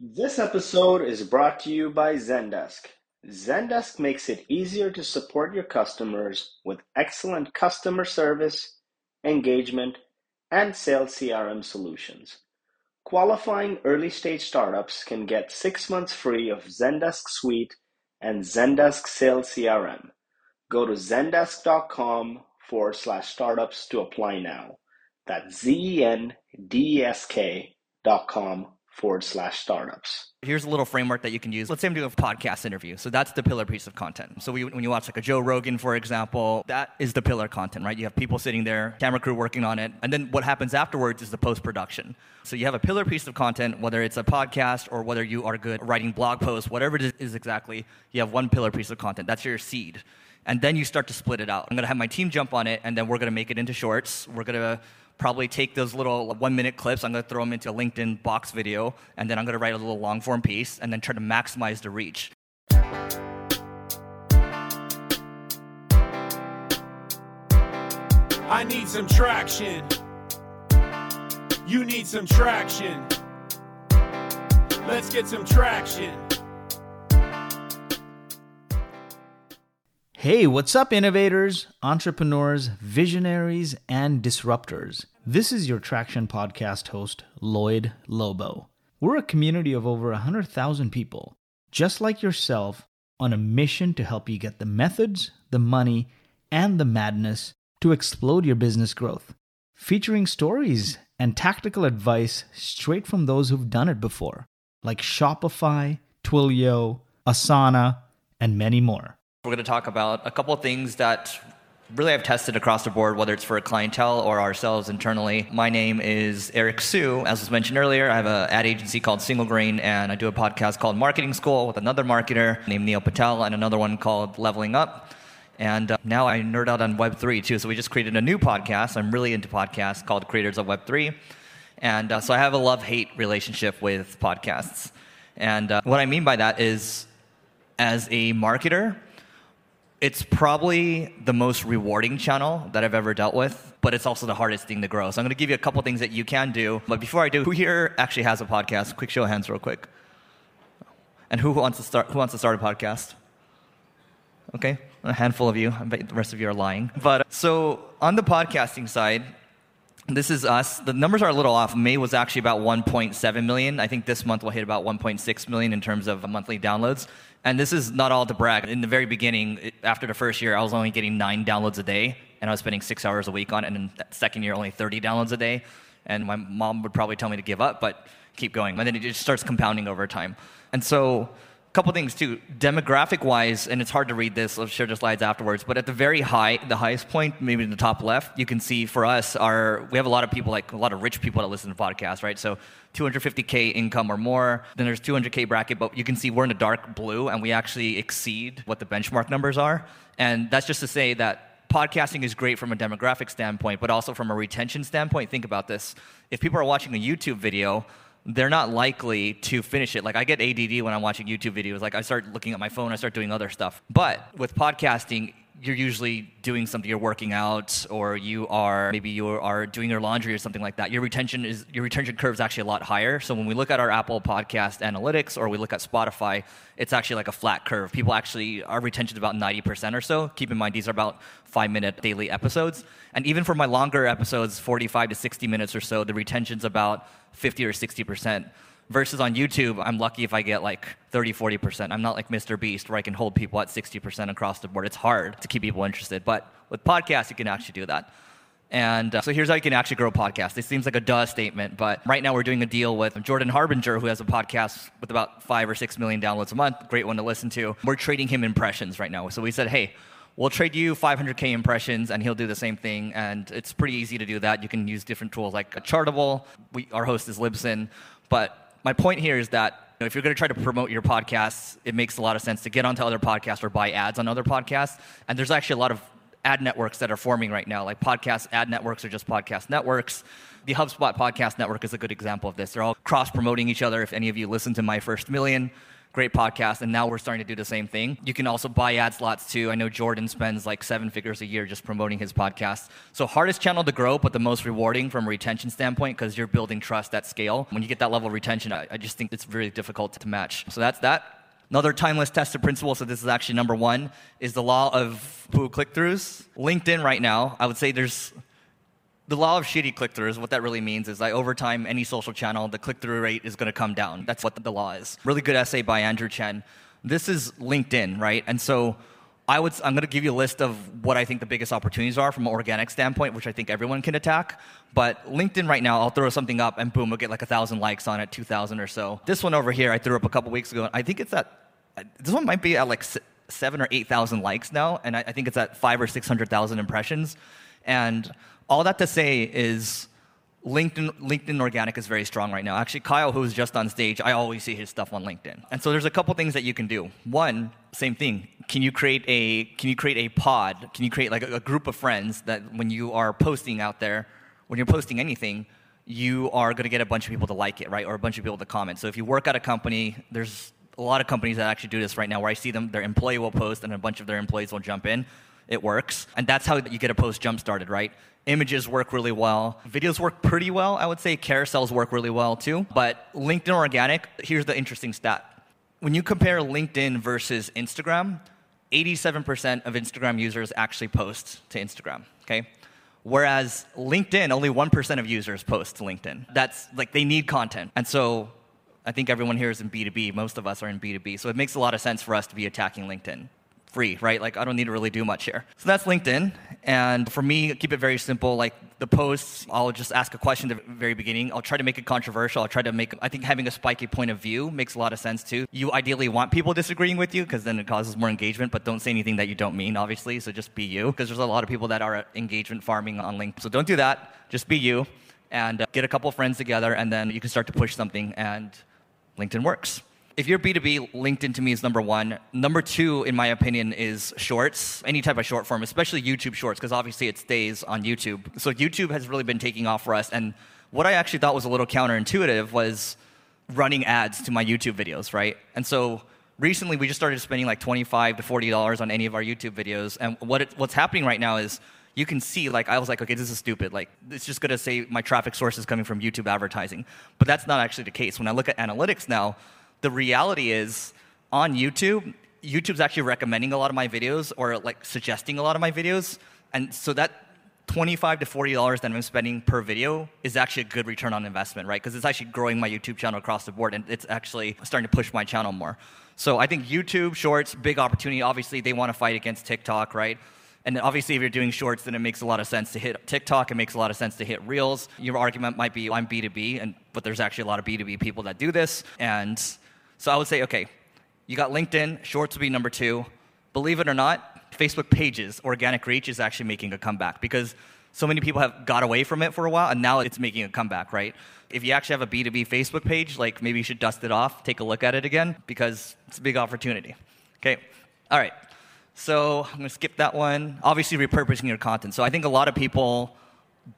This episode is brought to you by Zendesk. Zendesk makes it easier to support your customers with excellent customer service, engagement, and sales CRM solutions. Qualifying early stage startups can get six months free of Zendesk Suite and Zendesk Sales CRM. Go to zendesk.com forward slash startups to apply now. That's Z E N D E S K dot com forward slash startups. Here's a little framework that you can use. Let's say I'm doing a podcast interview. So that's the pillar piece of content. So we, when you watch like a Joe Rogan, for example, that is the pillar content, right? You have people sitting there, camera crew working on it. And then what happens afterwards is the post production. So you have a pillar piece of content, whether it's a podcast or whether you are good writing blog posts, whatever it is exactly, you have one pillar piece of content. That's your seed and then you start to split it out. I'm gonna have my team jump on it, and then we're gonna make it into shorts. We're gonna probably take those little one minute clips, I'm gonna throw them into a LinkedIn box video, and then I'm gonna write a little long form piece, and then try to maximize the reach. I need some traction. You need some traction. Let's get some traction. Hey, what's up, innovators, entrepreneurs, visionaries, and disruptors? This is your Traction Podcast host, Lloyd Lobo. We're a community of over 100,000 people, just like yourself, on a mission to help you get the methods, the money, and the madness to explode your business growth. Featuring stories and tactical advice straight from those who've done it before, like Shopify, Twilio, Asana, and many more. We're going to talk about a couple of things that really I've tested across the board, whether it's for a clientele or ourselves internally. My name is Eric Siu. As was mentioned earlier, I have an ad agency called Single Grain, and I do a podcast called Marketing School with another marketer named Neil Patel, and another one called Leveling Up. And uh, now I nerd out on Web3 too. So we just created a new podcast. I'm really into podcasts called Creators of Web3. And uh, so I have a love hate relationship with podcasts. And uh, what I mean by that is, as a marketer, it's probably the most rewarding channel that I've ever dealt with, but it's also the hardest thing to grow. So I'm going to give you a couple things that you can do. But before I do, who here actually has a podcast? Quick show of hands, real quick. And who wants to start? Who wants to start a podcast? Okay, a handful of you. I bet the rest of you are lying. But uh, so on the podcasting side, this is us. The numbers are a little off. May was actually about 1.7 million. I think this month we'll hit about 1.6 million in terms of monthly downloads. And this is not all to brag. In the very beginning, after the first year, I was only getting nine downloads a day, and I was spending six hours a week on it. And in the second year, only 30 downloads a day. And my mom would probably tell me to give up, but keep going. And then it just starts compounding over time. And so couple things too. Demographic wise and it's hard to read this i'll share the slides afterwards but at the very high the highest point maybe in the top left you can see for us our we have a lot of people like a lot of rich people that listen to podcasts right? So 250k income or more then there's 200k bracket but you can see we're in the dark blue and we actually exceed what the benchmark numbers are. And that's just to say that podcasting is great from a demographic standpoint but also from a retention standpoint. Think about this. If people are watching a youtube video they're not likely to finish it. Like I get ADD when I'm watching YouTube videos. Like I start looking at my phone, I start doing other stuff. But with podcasting, you're usually doing something you're working out or you are maybe you are doing your laundry or something like that your retention is your retention curve is actually a lot higher. So when we look at our apple podcast analytics or we look at spotify it's actually like a flat curve. People actually our retention is about 90% or so. Keep in mind these are about five minute daily episodes. And even for my longer episodes 45 to 60 minutes or so the retention's about 50 or 60% versus on YouTube, I'm lucky if I get like 30, 40%. I'm not like Mr. Beast where I can hold people at 60% across the board. It's hard to keep people interested. But with podcasts, you can actually do that. And uh, so here's how you can actually grow a podcast. This seems like a duh statement, but right now we're doing a deal with Jordan Harbinger, who has a podcast with about five or six million downloads a month. Great one to listen to. We're trading him impressions right now. So we said, hey, we'll trade you 500k impressions and he'll do the same thing and it's pretty easy to do that you can use different tools like chartable we, our host is libsyn but my point here is that you know, if you're going to try to promote your podcasts, it makes a lot of sense to get onto other podcasts or buy ads on other podcasts. And there's actually a lot of ad networks that are forming right now, like podcast ad networks or just podcast networks. The HubSpot podcast network is a good example of this. They're all cross promoting each other. If any of you listen to My First Million, great podcast, and now we're starting to do the same thing. You can also buy ad slots too. I know Jordan spends like seven figures a year just promoting his podcast. So hardest channel to grow, but the most rewarding from a retention standpoint because you're building trust at scale. When you get that level of retention, I, I just think it's really difficult to match. So that's that. Another timeless tested principle, so this is actually number one, is the law of boo click throughs. LinkedIn right now, I would say there's the law of shitty click throughs, what that really means is that over time, any social channel, the click through rate is going to come down. That's what the law is. Really good essay by Andrew Chen. This is LinkedIn, right? And so I would, I'm going to give you a list of what I think the biggest opportunities are from an organic standpoint, which I think everyone can attack. But LinkedIn right now, I'll throw something up and boom, we'll get like a thousand likes on it, 2,000 or so. This one over here, I threw up a couple weeks ago. I think it's at, this one might be at like seven or 8,000 likes now. And I, I think it's at five or 600,000 impressions. And all that to say is LinkedIn, LinkedIn Organic is very strong right now. Actually, Kyle, who's just on stage, I always see his stuff on LinkedIn. And so there's a couple things that you can do. One, same thing. Can you create a can you create a pod? Can you create like a, a group of friends that when you are posting out there, when you're posting anything, you are going to get a bunch of people to like it, right? Or a bunch of people to comment. So if you work at a company, there's a lot of companies that actually do this right now where I see them, their employee will post and a bunch of their employees will jump in. It works. And that's how you get a post jump started, right? Images work really well. Videos work pretty well. I would say carousels work really well too. But LinkedIn Organic, here's the interesting stat. When you compare LinkedIn versus Instagram, 87% of Instagram users actually post to Instagram, okay? Whereas LinkedIn, only 1% of users post to LinkedIn. That's like they need content. And so I think everyone here is in B2B. Most of us are in B2B. So it makes a lot of sense for us to be attacking LinkedIn free, right? Like I don't need to really do much here. So that's LinkedIn. And for me, keep it very simple. Like the posts, I'll just ask a question at the very beginning. I'll try to make it controversial. I'll try to make, I think having a spiky point of view makes a lot of sense too. You ideally want people disagreeing with you because then it causes more engagement, but don't say anything that you don't mean, obviously. So just be you because there's a lot of people that are engagement farming on LinkedIn. So don't do that. Just be you and uh, get a couple friends together and then you can start to push something and LinkedIn works if you're B2B, LinkedIn to me is number one. Number two, in my opinion, is shorts, any type of short form, especially YouTube shorts, because obviously it stays on YouTube. So YouTube has really been taking off for us. And what I actually thought was a little counterintuitive was running ads to my YouTube videos, right? And so recently we just started spending like 25 to $40 on any of our YouTube videos. And what it, what's happening right now is you can see like I was like, okay, this is stupid. Like it's just gonna say my traffic source is coming from YouTube advertising. But that's not actually the case. When I look at analytics now, the reality is on YouTube, YouTube's actually recommending a lot of my videos or like suggesting a lot of my videos. And so that 25 to 40 dollars that I'm spending per video is actually a good return on investment, right? Because it's actually growing my YouTube channel across the board and it's actually starting to push my channel more. So I think YouTube Shorts, big opportunity. Obviously, they want to fight against TikTok, right? And obviously, if you're doing shorts, then it makes a lot of sense to hit TikTok. It makes a lot of sense to hit Reels. Your argument might be, I'm B2B, and, but there's actually a lot of B2B people that do this. And so I would say, okay, you got LinkedIn, Shorts would be number two. Believe it or not, Facebook pages, organic reach is actually making a comeback because so many people have got away from it for a while and now it's making a comeback, right? If you actually have a B2B Facebook page, like maybe you should dust it off, take a look at it again because it's a big opportunity. Okay, all right. So I'm gonna skip that one. Obviously, repurposing your content. So I think a lot of people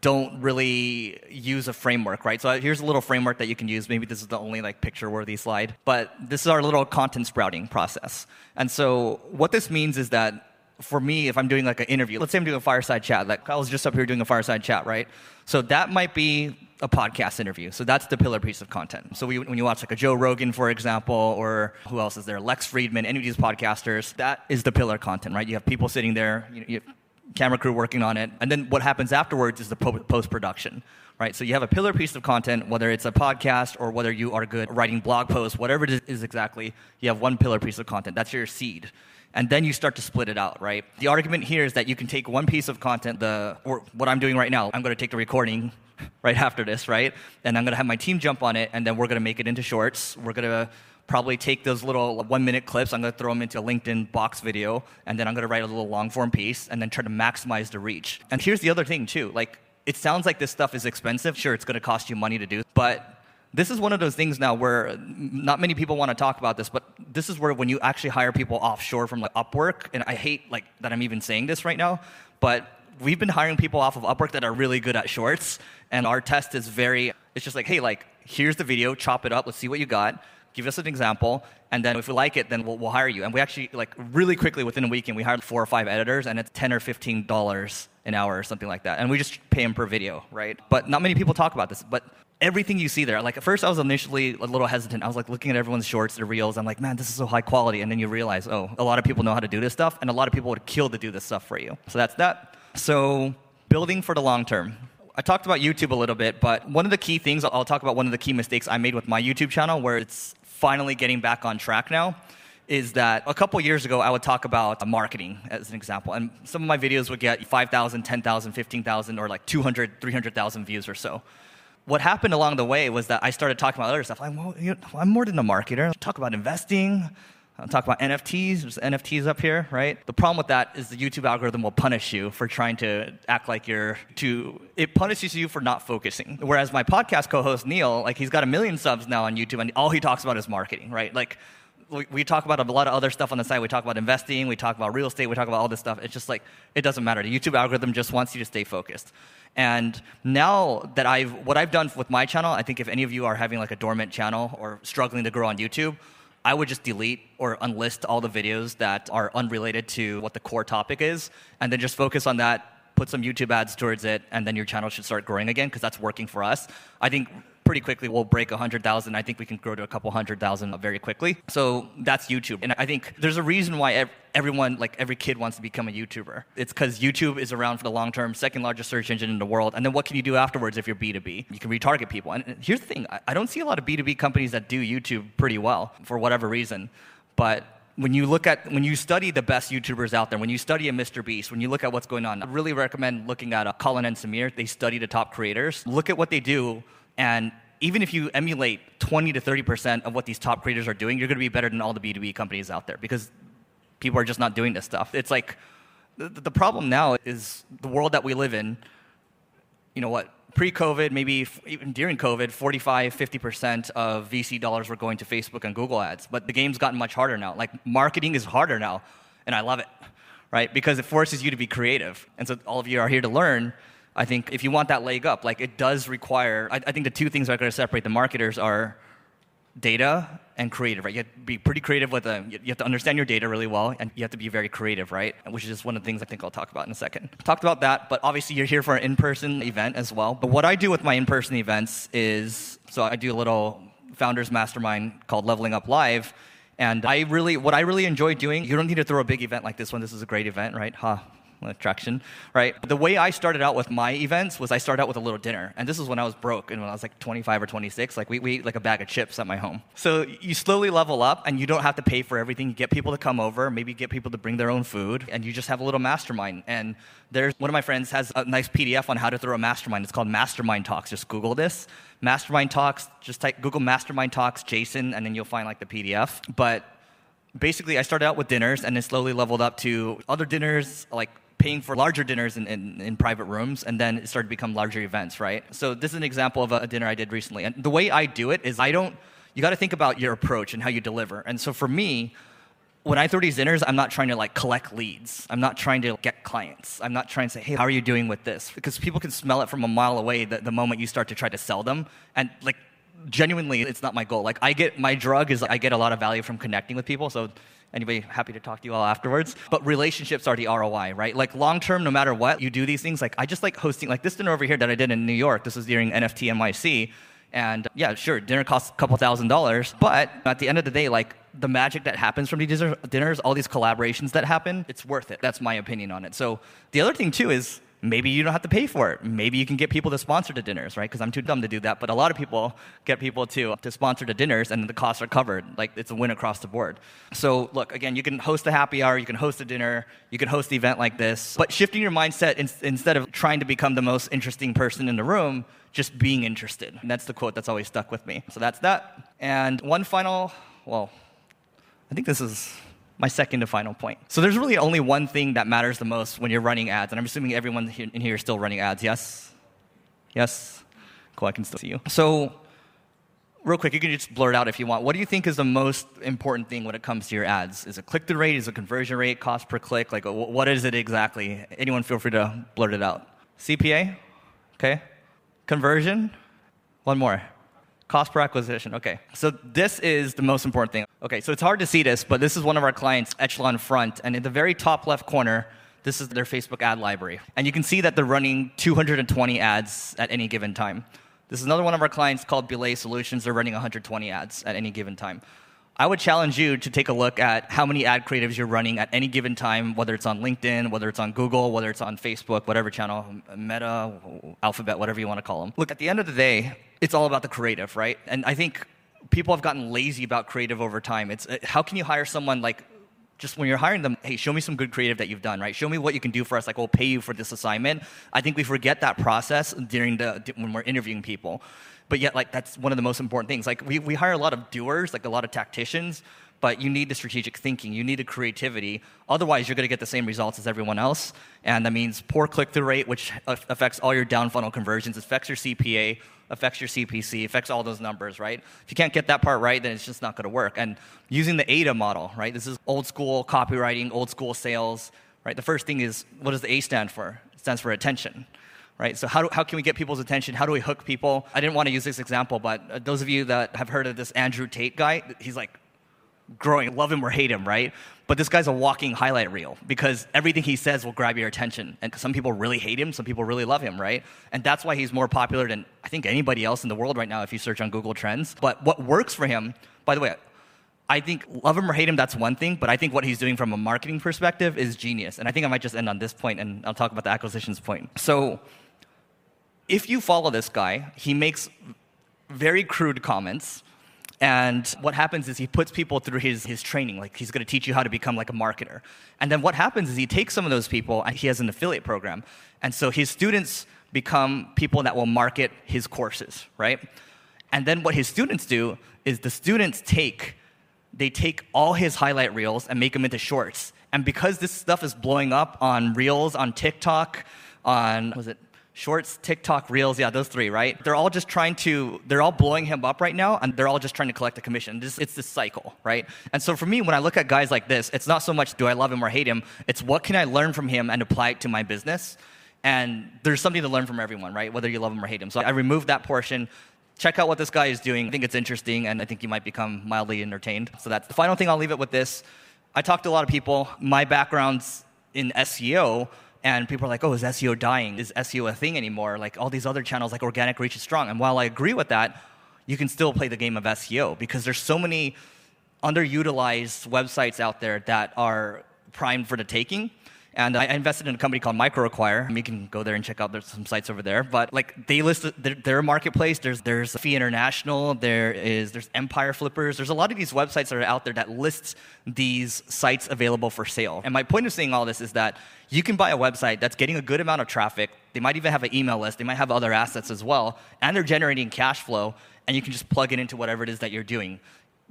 don't really use a framework, right? So uh, here's a little framework that you can use. Maybe this is the only like picture-worthy slide, but this is our little content sprouting process. And so what this means is that for me, if I'm doing like an interview, let's say I'm doing a fireside chat, like I was just up here doing a fireside chat, right? So that might be a podcast interview. So that's the pillar piece of content. So we, when you watch like a Joe Rogan, for example, or who else is there? Lex Fridman, any of these podcasters, that is the pillar content, right? You have people sitting there, you, you camera crew working on it. And then what happens afterwards is the post production, right? So you have a pillar piece of content, whether it's a podcast or whether you are good writing blog posts, whatever it is exactly, you have one pillar piece of content. That's your seed. And then you start to split it out, right? The argument here is that you can take one piece of content, the, or what I'm doing right now, I'm going to take the recording right after this, right? And I'm going to have my team jump on it, and then we're going to make it into shorts. We're going to probably take those little one minute clips, I'm going to throw them into a LinkedIn box video, and then I'm going to write a little long form piece and then try to maximize the reach. And here's the other thing, too. Like, it sounds like this stuff is expensive. Sure, it's going to cost you money to do, but this is one of those things now where not many people want to talk about this, but this is where when you actually hire people offshore from like Upwork, and I hate like that I'm even saying this right now, but we've been hiring people off of Upwork that are really good at shorts, and our test is very. It's just like, hey, like here's the video, chop it up, let's see what you got give us an example, and then if we like it, then we'll, we'll hire you. And we actually, like, really quickly within a weekend, we hired four or five editors, and it's 10 or $15 an hour or something like that. And we just pay them per video, right? But not many people talk about this. But everything you see there, like, at first I was initially a little hesitant. I was like looking at everyone's shorts, their reels. I'm like, man, this is so high quality. And then you realize, oh, a lot of people know how to do this stuff, and a lot of people would kill to do this stuff for you. So that's that. So, building for the long term. I talked about YouTube a little bit, but one of the key things, I'll talk about one of the key mistakes I made with my YouTube channel, where it's finally getting back on track now is that a couple years ago I would talk about marketing as an example and some of my videos would get 5,000, 10,000, 15,000 or like 200, 300,000 views or so. What happened along the way was that I started talking about other stuff. Like, well, you know, I'm more than a marketer. I talk about investing. I'll talk about NFTs. There's NFTs up here, right? The problem with that is the YouTube algorithm will punish you for trying to act like you're to. It punishes you for not focusing. Whereas my podcast co-host Neil, like he's got a million subs now on YouTube, and all he talks about is marketing, right? Like we, we talk about a lot of other stuff on the side. We talk about investing. We talk about real estate. We talk about all this stuff. It's just like it doesn't matter. The YouTube algorithm just wants you to stay focused. And now that I've what I've done with my channel, I think if any of you are having like a dormant channel or struggling to grow on YouTube I would just delete or unlist all the videos that are unrelated to what the core topic is, and then just focus on that, put some YouTube ads towards it, and then your channel should start growing again because that's working for us. I think pretty quickly we'll break 100,000. I think we can grow to a couple hundred thousand very quickly. So that's YouTube. And I think there's a reason why everyone, like every kid wants to become a YouTuber. It's because YouTube is around for the long term, second largest search engine in the world. And then what can you do afterwards if you're B2B? You can retarget people. And here's the thing I don't see a lot of B2B companies that do YouTube pretty well for whatever reason. But when you look at when you study the best YouTubers out there, when you study a Mr. Beast, when you look at what's going on, I really recommend looking at a Colin and Samir. They study the top creators. Look at what they do and even if you emulate 20 to 30% of what these top creators are doing, you're going to be better than all the B2B companies out there because people are just not doing this stuff. It's like the, the problem now is the world that we live in. You know what? Pre COVID, maybe even during COVID, 45, 50% of VC dollars were going to Facebook and Google ads. But the game's gotten much harder now. Like, marketing is harder now, and I love it, right? Because it forces you to be creative. And so, all of you are here to learn I think if you want that leg up, like it does require, I, I think the two things that are going to separate the marketers are data and creative, right? You have to be pretty creative with uh, them. You have to understand your data really well, and you have to be very creative, right? Which is just one of the things I think I'll talk about in a second. Talked about that, but obviously you're here for an in-person event as well. But what I do with my in-person events is, so I do a little founders mastermind called Leveling Up Live, and I really, what I really enjoy doing, you don't need to throw a big event like this one. This is a great event, right? Huh, attraction, right? The way I started out with my events was I started out with a little dinner. And this was when I was broke and when I was like 25 or 26. Like we, we like a bag of chips at my home. So you slowly level up and you don't have to pay for everything. You get people to come over, maybe get people to bring their own food, and you just have a little mastermind. And there's one of my friends has a nice PDF on how to throw a mastermind. It's called Mastermind Talks. Just Google this. Mastermind Talks, just type Google Mastermind Talks Jayson, and then you'll find like the PDF. But basically, I started out with dinners and then slowly leveled up to other dinners, like paying for larger dinners in, in, in, private rooms, and then it started to become larger events, right? So this is an example of a, a dinner I did recently. And the way I do it is I don't, you got to think about your approach and how you deliver. And so for me, when I throw these dinners, I'm not trying to like collect leads. I'm not trying to get clients. I'm not trying to say, hey, how are you doing with this? Because people can smell it from a mile away the, the moment you start to try to sell them. And like, genuinely, it's not my goal. Like, I get my drug is I get a lot of value from connecting with people. So Anybody happy to talk to you all afterwards? But relationships are the ROI, right? Like long term, no matter what, you do these things. Like I just like hosting, like this dinner over here that I did in New York. This was during NFT NYC. And yeah, sure, dinner costs a couple thousand dollars. But at the end of the day, like the magic that happens from these dinners, all these collaborations that happen, it's worth it. That's my opinion on it. So the other thing too is maybe you don't have to pay for it. Maybe you can get people to sponsor the dinners, right? Because I'm too dumb to do that. But a lot of people get people to, to sponsor the dinners and the costs are covered. Like it's a win across the board. So look, again, you can host a happy hour, you can host a dinner, you can host an event like this. But shifting your mindset in, instead of trying to become the most interesting person in the room, just being interested. And that's the quote that's always stuck with me. So that's that. And one final, well, I think this is my second and final point. So there's really only one thing that matters the most when you're running ads, and I'm assuming everyone in here is still running ads. Yes, yes, cool. I can still see you. So. Real quick, you can just blurt out if you want. What do you think is the most important thing when it comes to your ads? Is it click through rate? Is it conversion rate? Cost per click? Like, what is it exactly? Anyone feel free to blurt it out. CPA? Okay. Conversion? One more. Cost per acquisition. Okay. So this is the most important thing. Okay. So it's hard to see this, but this is one of our clients, Echelon Front. And in the very top left corner, this is their Facebook ad library. And you can see that they're running 220 ads at any given time. This is another one of our clients called Belay Solutions. They're running 120 ads at any given time. I would challenge you to take a look at how many ad creatives you're running at any given time, whether it's on LinkedIn, whether it's on Google, whether it's on Facebook, whatever channel, Meta, Alphabet, whatever you want to call them. Look, at the end of the day, it's all about the creative, right? And I think people have gotten lazy about creative over time. It's uh, how can you hire someone like just when you're hiring them, hey, show me some good creative that you've done, right? Show me what you can do for us. Like, we'll pay you for this assignment. I think we forget that process during the when we're interviewing people, but yet, like, that's one of the most important things. Like, we, we hire a lot of doers, like a lot of tacticians, but you need the strategic thinking. You need the creativity. Otherwise, you're going to get the same results as everyone else, and that means poor click-through rate, which affects all your down funnel conversions, affects your CPA affects your CPC, affects all those numbers, right? If you can't get that part right, then it's just not going to work. And using the AIDA model, right? This is old school copywriting, old school sales, right? The first thing is what does the A stand for? It stands for attention. Right? So how, do, how can we get people's attention? How do we hook people? I didn't want to use this example, but uh, those of you that have heard of this Andrew Tate guy, he's like growing, love him or hate him, right? But this guy's a walking highlight reel because everything he says will grab your attention. And some people really hate him, some people really love him, right? And that's why he's more popular than I think anybody else in the world right now if you search on Google Trends. But what works for him, by the way, I think love him or hate him, that's one thing, but I think what he's doing from a marketing perspective is genius. And I think I might just end on this point and I'll talk about the acquisitions point. So if you follow this guy, he makes very crude comments and what happens is he puts people through his, his training. Like he's going to teach you how to become like a marketer. And then what happens is he takes some of those people and he has an affiliate program. And so his students become people that will market his courses, right? And then what his students do is the students take they take all his highlight reels and make them into shorts. And because this stuff is blowing up on reels on TikTok, on was it Shorts, TikTok, Reels, yeah, those three, right? They're all just trying to, they're all blowing him up right now, and they're all just trying to collect a commission. It's this cycle, right? And so for me, when I look at guys like this, it's not so much do I love him or hate him, it's what can I learn from him and apply it to my business? And there's something to learn from everyone, right? Whether you love him or hate him. So I removed that portion. Check out what this guy is doing. I think it's interesting, and I think you might become mildly entertained. So that's the final thing. I'll leave it with this. I talked to a lot of people. My background's in SEO and people are like, oh, is SEO dying? Is SEO a thing anymore? Like all these other channels, like organic reach is strong. And while I agree with that, you can still play the game of SEO because there's so many underutilized websites out there that are primed for the taking. And uh, I invested in a company called MicroAcquire. You can go there and check out there's some sites over there. But like they list their, their marketplace. There's there's FE International. There is there's Empire Flippers. There's a lot of these websites that are out there that list these sites available for sale. And my point of saying all this is that you can buy a website that's getting a good amount of traffic. They might even have an email list. They might have other assets as well, and they're generating cash flow. And you can just plug it into whatever it is that you're doing.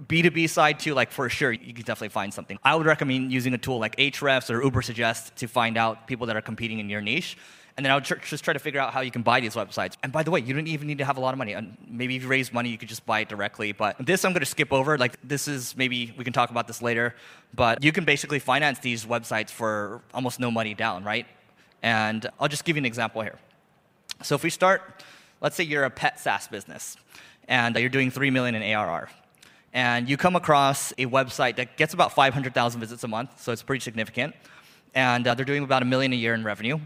B2B side too, like for sure, you can definitely find something. I would recommend using a tool like Ahrefs or Ubersuggest to find out people that are competing in your niche. And then I would tr- just try to figure out how you can buy these websites. And by the way, you don't even need to have a lot of money. And maybe if you raise money, you could just buy it directly. But this I'm going to skip over. Like this is maybe we can talk about this later. But you can basically finance these websites for almost no money down, right? And I'll just give you an example here. So if we start, let's say you're a pet SaaS business and you're doing three million in ARR and you come across a website that gets about 500,000 visits a month, so it's pretty significant. And uh, they're doing about a million a year in revenue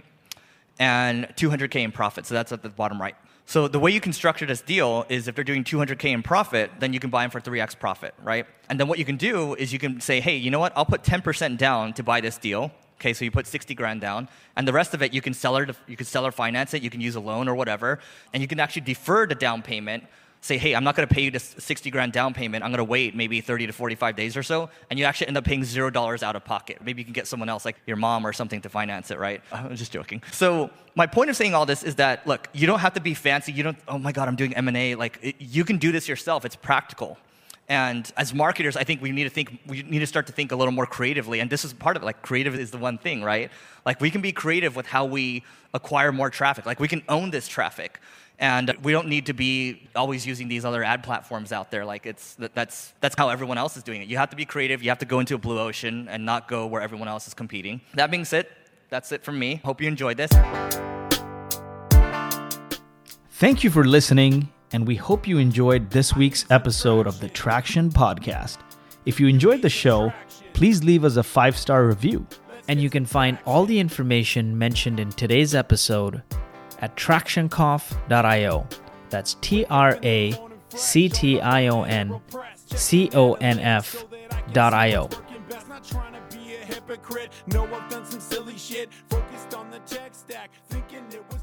and 200K in profit, so that's at the bottom right. So the way you can structure this deal is if they're doing 200K in profit, then you can buy them for 3x profit, right? And then what you can do is you can say, hey, you know what? I'll put 10% down to buy this deal. Okay, so you put 60 grand down, and the rest of it you can seller you can seller finance it, you can use a loan or whatever, and you can actually defer the down payment say, hey, I'm not going to pay you this 60 grand down payment. I'm going to wait maybe 30 to 45 days or so, and you actually end up paying zero dollars out of pocket. Maybe you can get someone else, like your mom or something, to finance it, right? I'm just joking. So my point of saying all this is that look, you don't have to be fancy. You don't. Oh my God, I'm doing M and A. Like it, you can do this yourself. It's practical. And as marketers, I think we need to think, we need to start to think a little more creatively. And this is part of it. Like, creative is the one thing, right? Like, we can be creative with how we acquire more traffic. Like, we can own this traffic. And we don't need to be always using these other ad platforms out there. Like it's that's that's how everyone else is doing it. You have to be creative. You have to go into a blue ocean and not go where everyone else is competing. That being said, that's it from me. Hope you enjoyed this. Thank you for listening. and we hope you enjoyed this week's episode of the Traction Podcast. If you enjoyed the show, please leave us a five star review. And you can find all the information mentioned in today's episode at tractionconf.io. That's T R A C T I O N C O N F dot I-O. No, some silly shit. Focused on the tech stack, thinking it was.